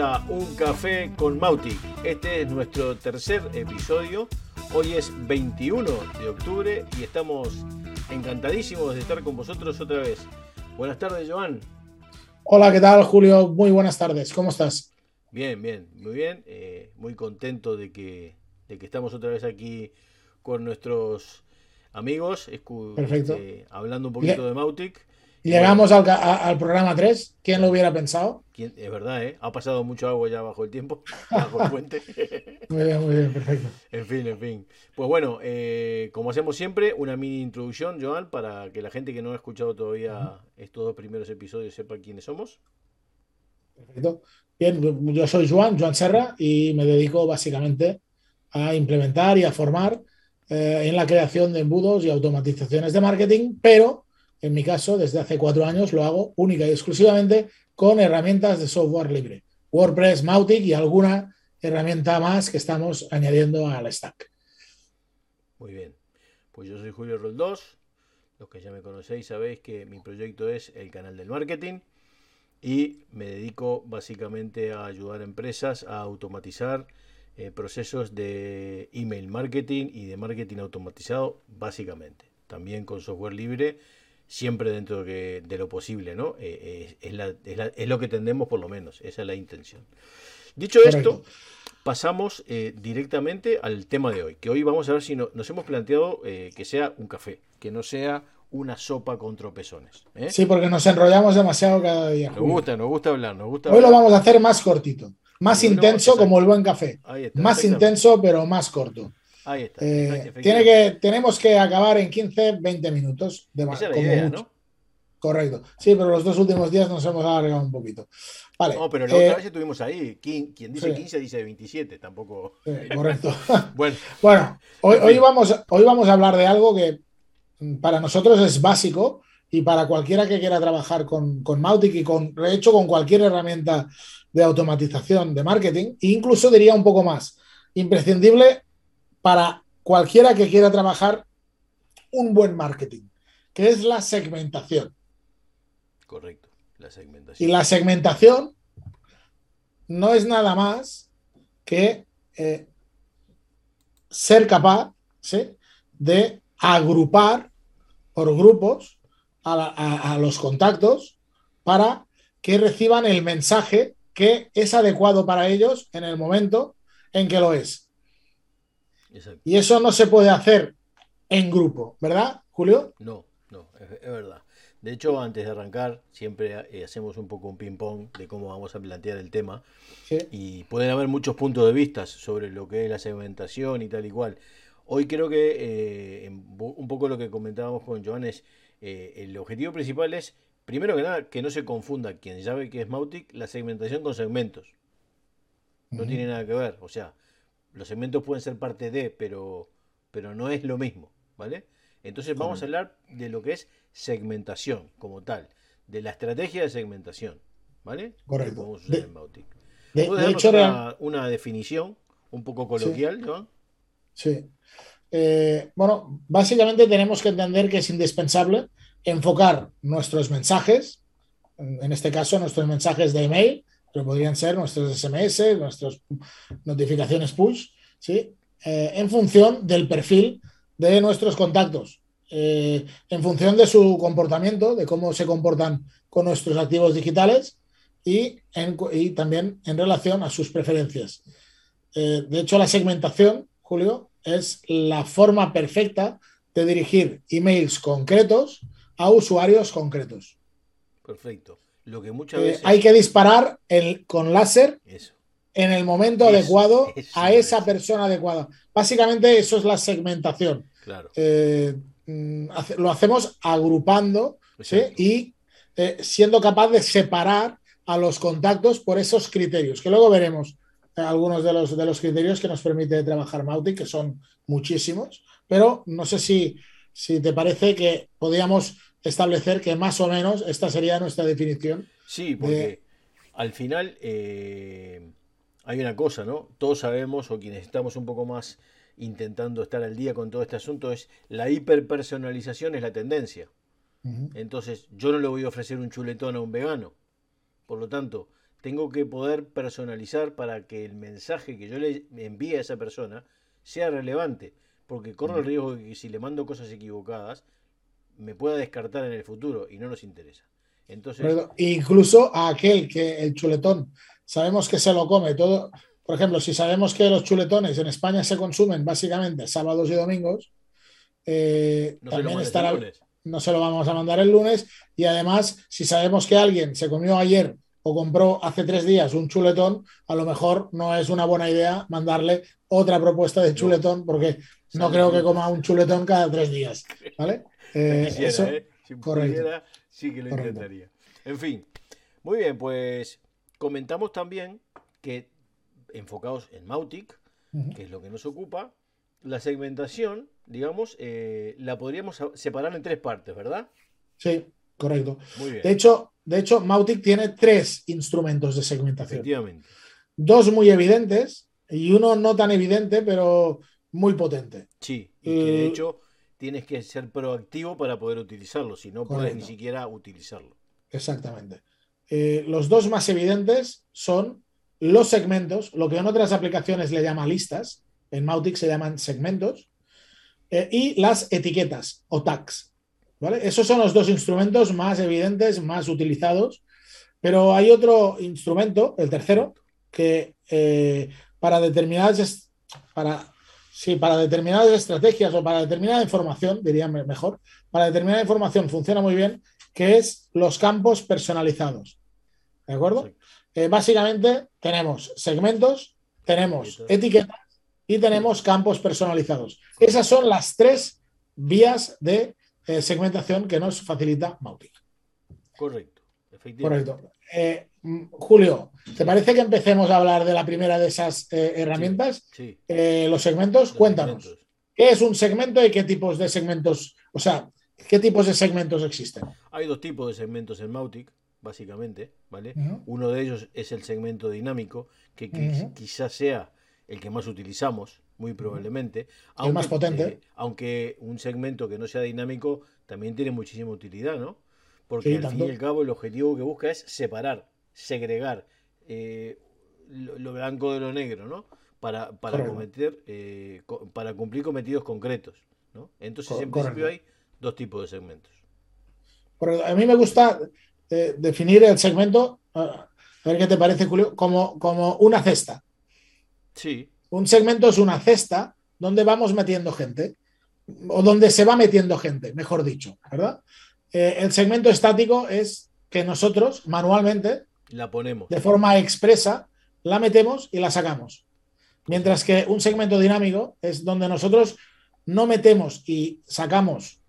A Un Café con Mautic. Este es nuestro tercer episodio. Hoy es 21 de octubre y estamos encantadísimos de estar con vosotros otra vez. Buenas tardes, Joan. Hola, ¿qué tal, Julio? Muy buenas tardes. ¿Cómo estás? Bien, bien, muy bien. Eh, muy contento de que, de que estamos otra vez aquí con nuestros amigos, Perfecto. Este, hablando un poquito de Mautic. Llegamos al, programa 3. ¿Quién lo hubiera pensado? Es verdad, ¿eh? Ha pasado mucho agua ya bajo el tiempo, bajo el puente. muy bien, muy bien, perfecto. En fin, en fin. Pues bueno, eh, como hacemos siempre, una mini introducción, Joan, para que la gente que no ha escuchado todavía estos dos primeros episodios sepa quiénes somos. Perfecto. Bien, yo soy Joan, Joan Serra, y me dedico básicamente a implementar y a formar eh, en la creación de embudos y automatizaciones de marketing, pero en mi caso, desde hace cuatro años lo hago única y exclusivamente con herramientas de software libre. WordPress, Mautic y alguna herramienta más que estamos añadiendo al stack. Muy bien. Pues yo soy Julio Roldós. Los que ya me conocéis sabéis que mi proyecto es el canal del marketing y me dedico básicamente a ayudar a empresas a automatizar eh, procesos de email marketing y de marketing automatizado básicamente. También con software libre siempre dentro de, lo posible, ¿no? Eh, eh, es, lo que tendemos por lo menos, esa es la intención. Dicho esto, pasamos eh, directamente al tema de hoy, que hoy vamos a ver si nos hemos planteado que sea un café, que no sea una sopa con tropezones. Sí, porque nos enrollamos demasiado cada día. Nos gusta, nos gusta hablar, nos gusta Hoy lo vamos a hacer más cortito, más intenso como el buen café. más intenso, pero más corto. Ahí está. Eh, tiene que, tenemos que acabar en 15, 20 minutos de más. Correcto. Sí, pero los dos últimos días nos hemos alargado un poquito. Vale. No, pero la otra eh, vez estuvimos ahí. Quien, dice 15 dice 27, tampoco. correcto. bueno, bueno hoy, hoy, vamos, hoy vamos a hablar de algo que para nosotros es básico y para cualquiera que quiera trabajar con, con Mautic y con, de hecho, con cualquier herramienta de automatización de marketing, incluso diría un poco más, imprescindible para cualquiera que quiera trabajar un buen marketing, que es la segmentación. Correcto, la segmentación. Y la segmentación no es nada más que eh, ser capaz de agrupar por grupos a los contactos para que reciban el mensaje que es adecuado para ellos en el momento en que lo es. Y eso no se puede hacer en grupo, ¿verdad, Julio? No, no, es, verdad. De hecho, antes de arrancar, siempre eh, hacemos un poco un ping-pong de cómo vamos a plantear el tema. Y pueden haber muchos puntos de vista sobre lo que es la segmentación y tal y cual. Hoy creo que eh, un poco lo que comentábamos con Joan es, eh, el objetivo principal es, primero que nada, que no se confunda quien sabe que es Mautic, la segmentación con segmentos. No tiene nada que ver. O sea, los segmentos pueden ser parte de, pero, pero no es lo mismo, ¿vale? Entonces vamos a hablar de lo que es segmentación como tal, de la estrategia de segmentación, ¿vale? Correcto. De, hecho, una, una, definición un poco coloquial, sí. Sí. Eh, bueno, básicamente tenemos que entender que es indispensable enfocar nuestros mensajes, en este caso nuestros mensajes de email, pero podrían ser nuestros SMS, nuestras notificaciones push, ¿sí? Eh, en función del perfil de nuestros contactos, eh, en función de su comportamiento, de cómo se comportan con nuestros activos digitales y, y también en relación a sus preferencias. Eh, de hecho, la segmentación, Julio, es la forma perfecta de dirigir emails concretos a usuarios concretos. Perfecto. Lo que muchas veces... Hay que disparar el, con láser en el momento adecuado a esa persona adecuada. Básicamente eso es la segmentación. Eh, mm, lo hacemos agrupando y eh, siendo capaz de separar a los contactos por esos criterios, que luego veremos eh, algunos de los, de los criterios que nos permite trabajar Mautic, que son muchísimos, pero no sé si, si te parece que podríamos establecer que más o menos esta sería nuestra definición. Sí, porque al final eh, hay una cosa, ¿no? Todos sabemos, o quienes estamos un poco más intentando estar al día con todo este asunto, es la hiperpersonalización es la tendencia. Entonces, yo no le voy a ofrecer un chuletón a un vegano. Por lo tanto, tengo que poder personalizar para que el mensaje que yo le envíe a esa persona sea relevante, porque corro el riesgo de que si le mando cosas equivocadas, me pueda descartar en el futuro y no nos interesa. Entonces, incluso a aquel que el chuletón sabemos que se lo come todo. Por ejemplo, si sabemos que los chuletones en España se consumen básicamente sábados y domingos, eh, no también estará, no se lo vamos a mandar el lunes. Y además, si sabemos que alguien se comió ayer o compró hace tres días un chuletón, a lo mejor no es una buena idea mandarle otra propuesta de chuletón, porque no creo que coma un chuletón cada tres días. ¿Vale? Eh, eso, ¿eh? Si correcto. sí que lo intentaría. En fin, muy bien, pues comentamos también que enfocados en Mautic, que es lo que nos ocupa, la segmentación, digamos, eh, la podríamos separar en tres partes, ¿verdad? Sí, correcto. Muy bien. De hecho, de hecho, Mautic tiene tres instrumentos de segmentación. Efectivamente. Dos muy evidentes y uno no tan evidente, pero muy potente. Sí, y que de hecho tienes que ser proactivo para poder utilizarlo, si no puedes ni siquiera utilizarlo. Exactamente. Eh, los dos más evidentes son los segmentos, lo que en otras aplicaciones le llama listas, en Mautic se llaman segmentos, eh, y las etiquetas o tags. ¿vale? Esos son los dos instrumentos más evidentes, más utilizados, pero hay otro instrumento, el tercero, que eh, para determinadas para Sí, para determinadas estrategias o para determinada información, diría mejor, para determinada información funciona muy bien, que es los campos personalizados. ¿De acuerdo? Eh, básicamente tenemos segmentos, tenemos etiquetas y tenemos campos personalizados. Esas son las tres vías de eh, segmentación que nos facilita Mautic. Correcto, efectivamente. Correcto. Eh, Julio, ¿te parece que empecemos a hablar de la primera de esas eh, herramientas? Sí, eh, los segmentos, cuéntanos. ¿Qué es un segmento y qué tipos de segmentos, o sea, qué tipos de segmentos existen? Hay dos tipos de segmentos en Mautic, básicamente, ¿vale? Uno de ellos es el segmento dinámico, que quizás sea el que más utilizamos, muy probablemente. el más potente. aunque un segmento que no sea dinámico también tiene muchísima utilidad, ¿no? Porque al fin y al cabo el objetivo que busca es separar, segregar eh, lo, blanco de lo negro, ¿no? Para, para cometer, eh, para cumplir cometidos concretos, ¿no? Entonces, en principio hay dos tipos de segmentos. A mí me gusta eh, definir el segmento, a ver qué te parece, Julio, como, como una cesta. Sí. Un segmento es una cesta donde vamos metiendo gente, o donde se va metiendo gente, mejor dicho, ¿verdad? El segmento estático es que nosotros manualmente, la ponemos. de forma expresa, la metemos y la sacamos. Mientras que un segmento dinámico es donde nosotros no metemos y sacamos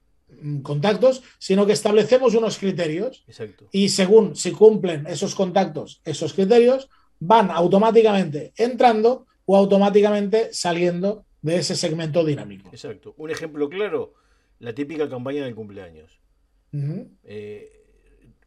mm, contactos, sino que establecemos unos criterios y según si cumplen esos contactos, esos criterios, van automáticamente entrando o automáticamente saliendo de ese segmento dinámico. Exacto. Un ejemplo claro, la típica campaña del cumpleaños. Eh,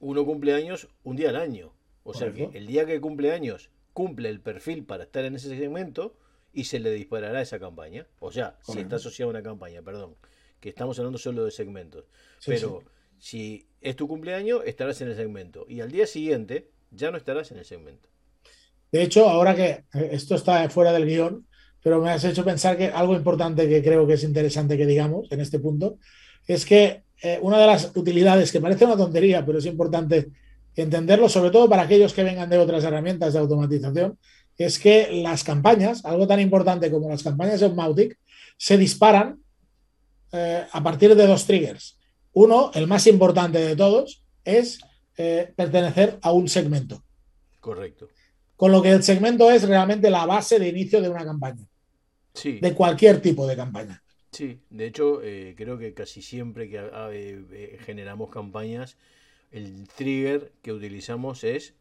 uno cumple años un día al año. O sea que el día que cumple años cumple el perfil para estar en ese segmento y se le disparará esa campaña. O sea, si está asociado a una campaña, perdón. Que estamos hablando solo de segmentos. Pero si es tu cumpleaños, estarás en el segmento. Y al día siguiente ya no estarás en el segmento. De hecho, ahora que eh, esto está fuera del guion, pero me has hecho pensar que algo importante que creo que es interesante que digamos en este punto es que eh, una de las utilidades que parece una tontería, pero es importante entenderlo, sobre todo para aquellos que vengan de otras herramientas de automatización, es que las campañas, algo tan importante como las campañas de Mautic, se disparan eh, a partir de dos triggers. Uno, el más importante de todos, es eh, pertenecer a un segmento. Correcto. Con lo que el segmento es realmente la base de inicio de una campaña. Sí. De cualquier tipo de campaña. Sí, de hecho, eh, creo que casi siempre que generamos campañas, el trigger que utilizamos es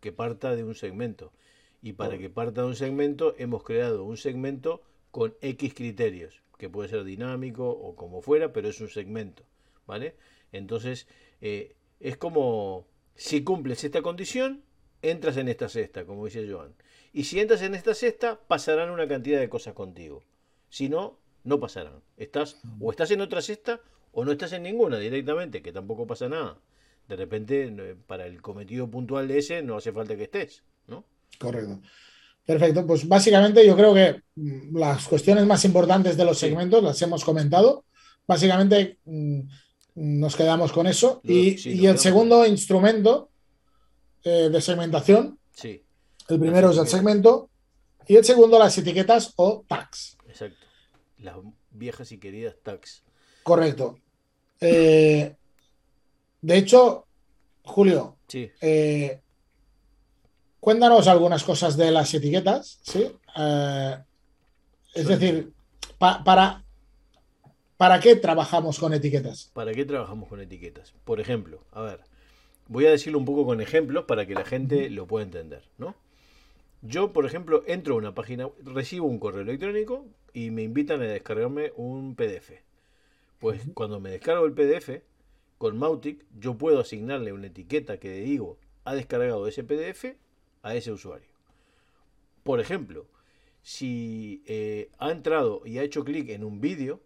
que parta de un segmento. Y para que parta de un segmento, hemos creado un segmento con X criterios, que puede ser dinámico o como fuera, pero es un segmento. ¿Vale? Entonces, es como si cumples esta condición, entras en esta cesta, como dice Joan. Y si entras en esta cesta, pasarán una cantidad de cosas contigo. Si no, no pasarán. Estás o estás en otra cesta o no estás en ninguna directamente, que tampoco pasa nada. De repente para el cometido puntual de ese no hace falta que estés, ¿no? Correcto. Perfecto, pues básicamente yo creo que mm, las cuestiones más importantes de los segmentos las hemos comentado. Básicamente mm, nos quedamos con eso. y, el segundo instrumento eh, de segmentación. Sí. El primero es el segmento y el segundo las etiquetas o tags. Exacto. Las viejas y queridas tags. Correcto. Eh, de hecho, Julio, sí. Eh, cuéntanos algunas cosas de las etiquetas, ¿sí? es decir, para, ¿para qué trabajamos con etiquetas? ¿Para qué trabajamos con etiquetas? Por ejemplo, a ver, voy a decirlo un poco con ejemplos para que la gente lo pueda entender, ¿no? Yo, por ejemplo, entro a una página, recibo un correo electrónico y me invitan a descargarme un PDF. Pues cuando me descargo el PDF, con Mautic yo puedo asignarle una etiqueta que digo ha descargado ese PDF a ese usuario. Por ejemplo, si eh, ha entrado y ha hecho clic en un vídeo,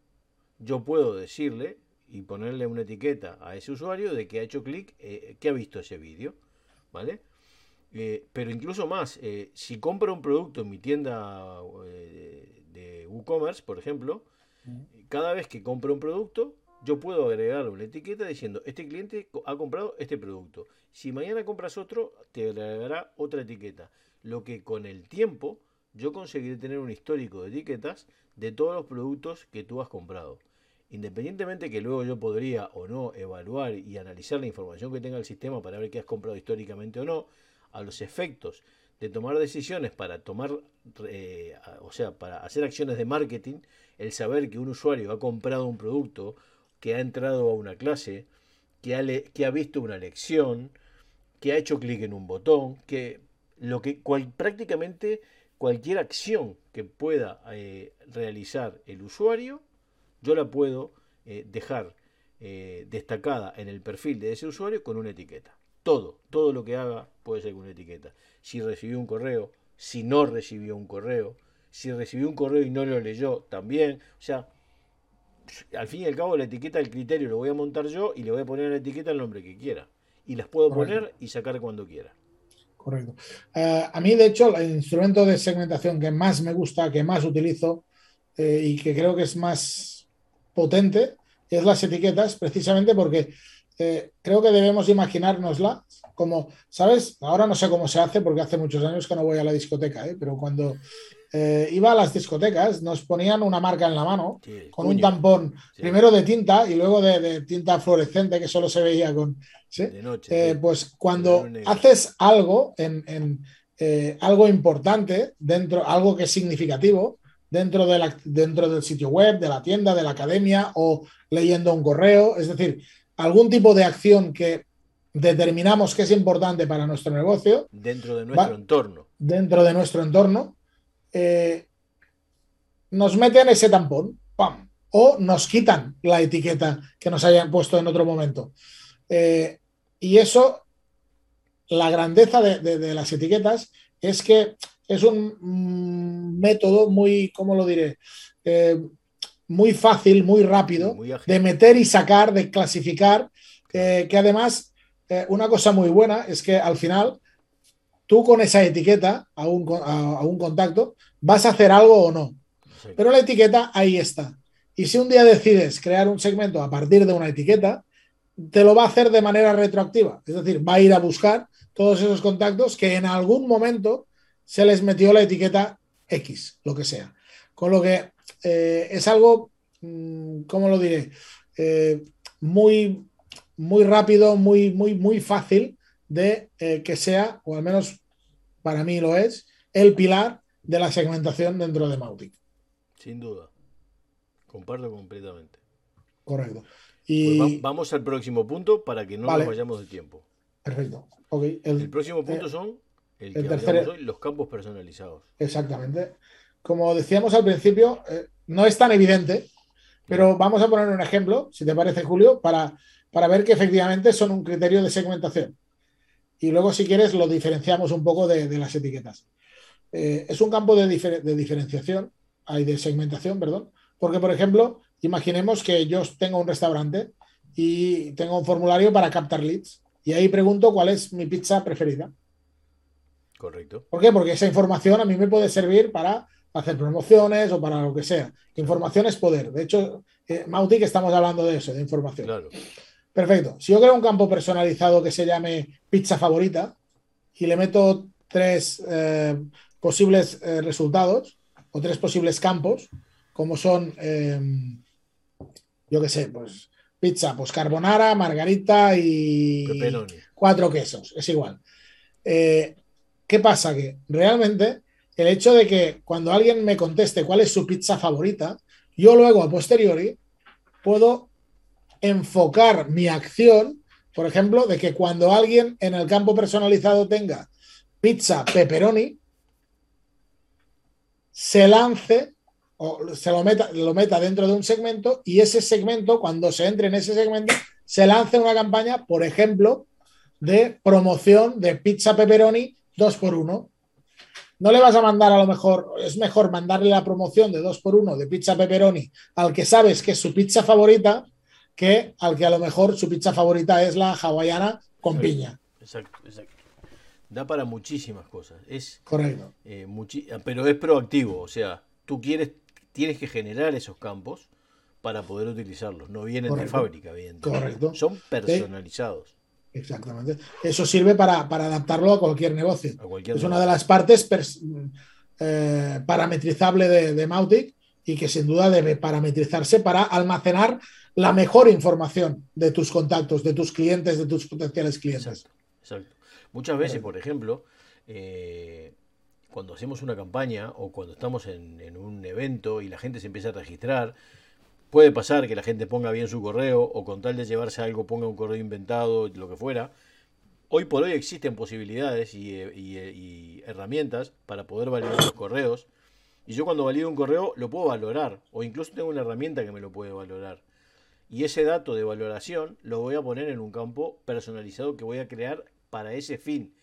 yo puedo decirle y ponerle una etiqueta a ese usuario de que ha hecho clic, eh, que ha visto ese vídeo, ¿vale? Eh, pero incluso más, si compro un producto en mi tienda de WooCommerce, por ejemplo, cada vez que compro un producto, yo puedo agregarle una etiqueta diciendo, este cliente ha comprado este producto. Si mañana compras otro, te agregará otra etiqueta. Lo que con el tiempo yo conseguiré tener un histórico de etiquetas de todos los productos que tú has comprado. Independientemente que luego yo podría o no evaluar y analizar la información que tenga el sistema para ver qué has comprado históricamente o no, a los efectos de tomar decisiones para tomar, eh, o sea, para hacer acciones de marketing, el saber que un usuario ha comprado un producto, que ha entrado a una clase, que ha, visto una lección, que ha hecho clic en un botón, que lo que cual, prácticamente cualquier acción que pueda eh, realizar el usuario yo la puedo eh, dejar eh, destacada en el perfil de ese usuario con una etiqueta. Todo, todo lo que haga puede ser con una etiqueta. Si recibió un correo, si no recibió un correo, si recibió un correo y no lo leyó, también. O sea, al fin y al cabo la etiqueta, el criterio lo voy a montar yo y le voy a poner la etiqueta el nombre que quiera. Y las puedo poner y sacar cuando quiera. Correcto. Eh, a mí, de hecho, el instrumento de segmentación que más me gusta, que más utilizo y que creo que es más potente es las etiquetas, precisamente porque eh, creo que debemos imaginárnosla como, ¿sabes? Ahora no sé cómo se hace porque hace muchos años que no voy a la discoteca, ¿eh? pero cuando eh, iba a las discotecas nos ponían una marca en la mano con un tampón, primero de tinta y luego de, tinta fluorescente que solo se veía con... pues cuando haces algo en, algo importante dentro, algo que es significativo, dentro, de la, dentro del sitio web, de la tienda, de la academia o leyendo un correo. Es decir, algún tipo de acción que determinamos que es importante para nuestro negocio. Dentro de nuestro entorno. Dentro de nuestro entorno. Eh, nos meten ese tampón, ¡pam! O nos quitan la etiqueta que nos hayan puesto en otro momento. Eh, y eso, la grandeza de las etiquetas es que es un método muy, ¿cómo lo diré? Eh, muy fácil, muy rápido de meter y sacar, de clasificar, que además eh, una cosa muy buena es que al final tú con esa etiqueta a un, a, un contacto vas a hacer algo o no. Pero la etiqueta ahí está. Y si un día decides crear un segmento a partir de una etiqueta, te lo va a hacer de manera retroactiva. Es decir, va a ir a buscar todos esos contactos que en algún momento se les metió la etiqueta X, lo que sea. Con lo que eh, es algo, mm, ¿cómo lo diré? Eh, muy, muy rápido, muy, muy, muy fácil de eh, que sea, o al menos para mí lo es, el pilar de la segmentación dentro de Mautic. Sin duda. Comparto completamente. Correcto. Pues y... vamos al próximo punto para que no nos vayamos de tiempo. Perfecto. El, próximo punto son el, tercer... hoy, los campos personalizados. Exactamente. Como decíamos al principio, eh, no es tan evidente, pero vamos a poner un ejemplo, si te parece, Julio, para, para ver que efectivamente son un criterio de segmentación. Y luego, si quieres, lo diferenciamos un poco de, las etiquetas. Eh, es un campo de, de diferenciación, hay de segmentación, perdón, porque, por ejemplo, imaginemos que yo tengo un restaurante y tengo un formulario para captar leads y ahí pregunto cuál es mi pizza preferida. Correcto. ¿Por qué? Porque esa información a mí me puede servir para hacer promociones o para lo que sea. Información es poder. De hecho, eh, Mautic estamos hablando de eso, de información. Claro. Perfecto. Si yo creo un campo personalizado que se llame pizza favorita y le meto tres eh, posibles eh, resultados o tres posibles campos, como son, eh, yo qué sé, pues pizza, pues carbonara, margarita y Pepperoni. cuatro quesos, es igual. Eh, ¿Qué pasa? Que realmente el hecho de que cuando alguien me conteste cuál es su pizza favorita, yo luego a posteriori puedo enfocar mi acción, por ejemplo, de que cuando alguien en el campo personalizado tenga pizza pepperoni, se lance o se lo meta, lo meta dentro de un segmento y ese segmento, cuando se entre en ese segmento, se lance una campaña, por ejemplo, de promoción de pizza pepperoni 2 por 1 No le vas a mandar a lo mejor, es mejor mandarle la promoción de 2 por 1 de pizza pepperoni al que sabes que es su pizza favorita que al que a lo mejor su pizza favorita es la hawaiana con piña. Exacto, exacto. Da para muchísimas cosas. Es, Correcto. eh, muchi- pero es proactivo, o sea, tú quieres, tienes que generar esos campos para poder utilizarlos. No vienen de fábrica, evidentemente. Correcto. Son personalizados Exactamente. Eso sirve para, para adaptarlo a cualquier negocio. a cualquier Es una de las partes eh, parametrizable de, de Mautic y que sin duda debe parametrizarse para almacenar la mejor información de tus contactos, de tus clientes, de tus potenciales clientes. Exacto, exacto. Muchas veces, por ejemplo, eh, cuando hacemos una campaña o cuando estamos en, en un evento y la gente se empieza a registrar, puede pasar que la gente ponga bien su correo o con tal de llevarse algo ponga un correo inventado, lo que fuera. Hoy por hoy existen posibilidades y, eh, y, eh, y herramientas para poder validar los correos. Y yo cuando valido un correo lo puedo valorar o incluso tengo una herramienta que me lo puede valorar. Y ese dato de valoración lo voy a poner en un campo personalizado que voy a crear para ese fin.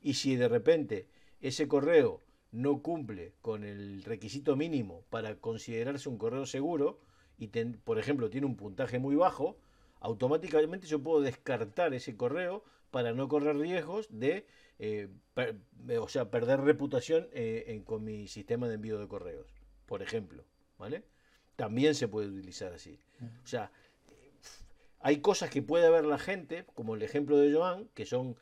Y si de repente ese correo no cumple con el requisito mínimo para considerarse un correo seguro y ten- por ejemplo tiene un puntaje muy bajo, automáticamente yo puedo descartar ese correo para no correr riesgos de eh, per- o sea, perder reputación eh, en- con mi sistema de envío de correos, por ejemplo, ¿vale? También se puede utilizar así. O sea, hay cosas que puede ver la gente, como el ejemplo de Joan, que son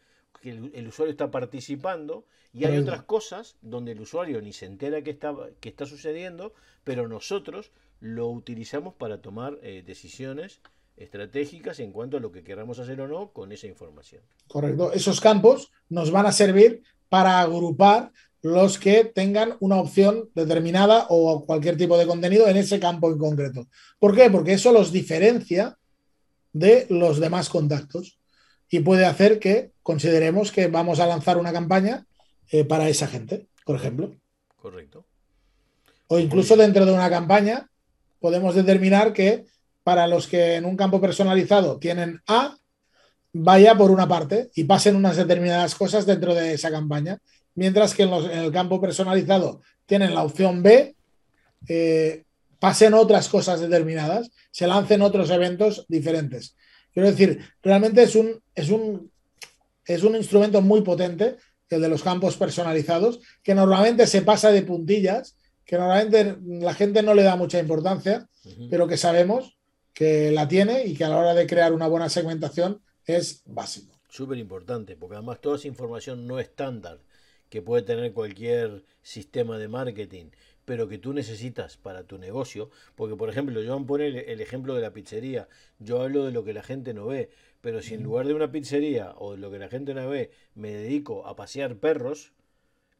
que el, el usuario está participando, y hay otras cosas donde el usuario ni se entera que está, que está sucediendo, pero nosotros lo utilizamos para tomar eh, decisiones estratégicas en cuanto a lo que queramos hacer o no con esa información. Correcto. Esos campos nos van a servir para agrupar los que tengan una opción determinada o cualquier tipo de contenido en ese campo en concreto. ¿Por qué? Porque eso los diferencia de los demás contactos y puede hacer que consideremos que vamos a lanzar una campaña eh, para esa gente, por ejemplo. Correcto. O incluso dentro de una campaña podemos determinar que para los que en un campo personalizado tienen A, vaya por una parte y pasen unas determinadas cosas dentro de esa campaña. Mientras que en, los- en el campo personalizado tienen la opción B, eh, pasen otras cosas determinadas, se lancen otros eventos diferentes. Quiero decir, realmente es un, es un, es un instrumento muy potente, el de los campos personalizados, que normalmente se pasa de puntillas, que normalmente la gente no le da mucha importancia, pero que sabemos que la tiene y que a la hora de crear una buena segmentación es básico. Súper importante, porque además toda esa información no estándar que puede tener cualquier sistema de marketing, pero que tú necesitas para tu negocio, porque por ejemplo, yo pone el ejemplo de la pizzería, yo hablo de lo que la gente no ve, pero si en lugar de una pizzería o de lo que la gente no ve, me dedico a pasear perros,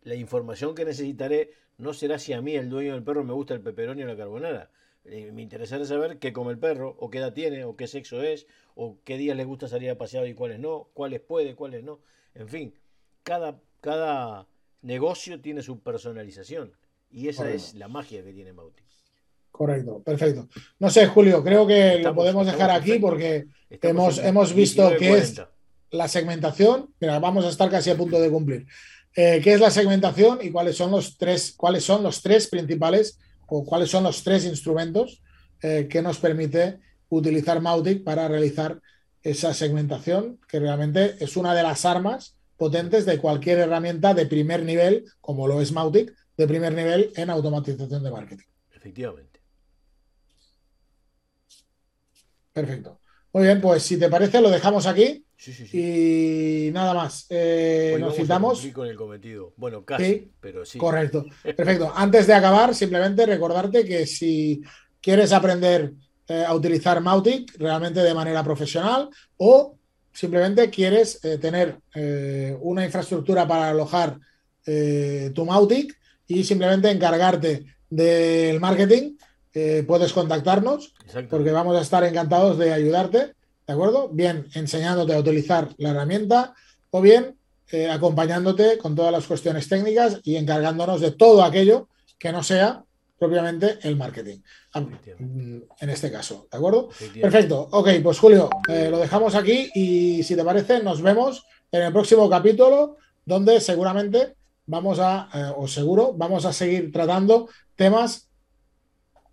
la información que necesitaré no será si a mí, el dueño del perro, me gusta el pepperoni o la carbonara. Eh, Me interesará saber qué come el perro, o qué edad tiene, o qué sexo es, o qué días les gusta salir a pasear y cuáles no, cuáles puede, cuáles no. En fin, cada, cada negocio tiene su personalización. Y esa es la magia que tiene Mauti. Correcto, perfecto. No sé, Julio, creo que lo podemos dejar aquí porque Hemos- hemos visto que 19:40. la segmentación, mira, vamos a estar casi a punto de cumplir. Eh, ¿Qué es la segmentación y cuáles son los tres, cuáles son los tres principales o cuáles son los tres instrumentos eh, que nos permite utilizar Mautic para realizar esa segmentación, que realmente es una de las armas potentes de cualquier herramienta de primer nivel, como lo es Mautic, de primer nivel en automatización de marketing. Efectivamente. Perfecto. Muy bien, pues si te parece, lo dejamos aquí. Sí, sí, sí. Y nada más. Eh, nos citamos. con el cometido. Bueno, casi, Sí, pero sí. Correcto. Perfecto. Antes de acabar, simplemente recordarte que si quieres aprender eh, a utilizar Mautic realmente de manera profesional o simplemente quieres eh, tener eh, una infraestructura para alojar tu Mautic y simplemente encargarte del marketing, eh, puedes contactarnos Exacto. porque vamos a estar encantados de ayudarte, ¿de acuerdo? Bien enseñándote a utilizar la herramienta o bien eh, acompañándote con todas las cuestiones técnicas y encargándonos de todo aquello que no sea propiamente el marketing, a- Efectivamente. en este caso, ¿de acuerdo? Perfecto, ok, pues Julio, eh, lo dejamos aquí y si te parece nos vemos en el próximo capítulo donde seguramente vamos a, eh, o seguro, vamos a seguir tratando temas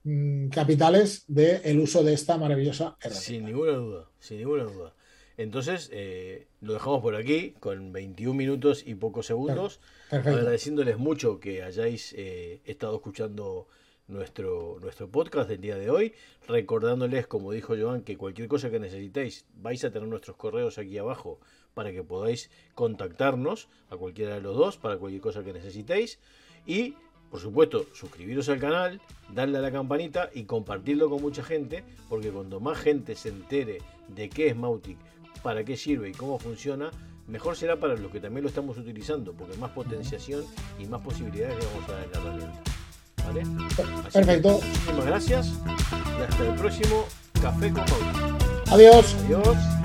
mm, capitales del uso de esta maravillosa herramienta. Sin ninguna duda, sin ninguna duda. Entonces, eh, lo dejamos por aquí con 21 minutos y pocos segundos. Perfecto. Agradeciéndoles mucho que hayáis eh, estado escuchando nuestro, nuestro podcast del día de hoy. Recordándoles, como dijo Joan, que cualquier cosa que necesitéis, vais a tener nuestros correos aquí abajo para que podáis contactarnos a cualquiera de los dos para cualquier cosa que necesitéis. Y, por supuesto, suscribiros al canal, darle a la campanita y compartirlo con mucha gente, porque cuanto más gente se entere de qué es Mautic, para qué sirve y cómo funciona, mejor será para los que también lo estamos utilizando, porque más potenciación y más posibilidades le vamos a dar en la herramienta. ¿Vale? Así que Perfecto. muchísimas gracias y hasta el próximo Café con Mautic. Adiós. Adiós.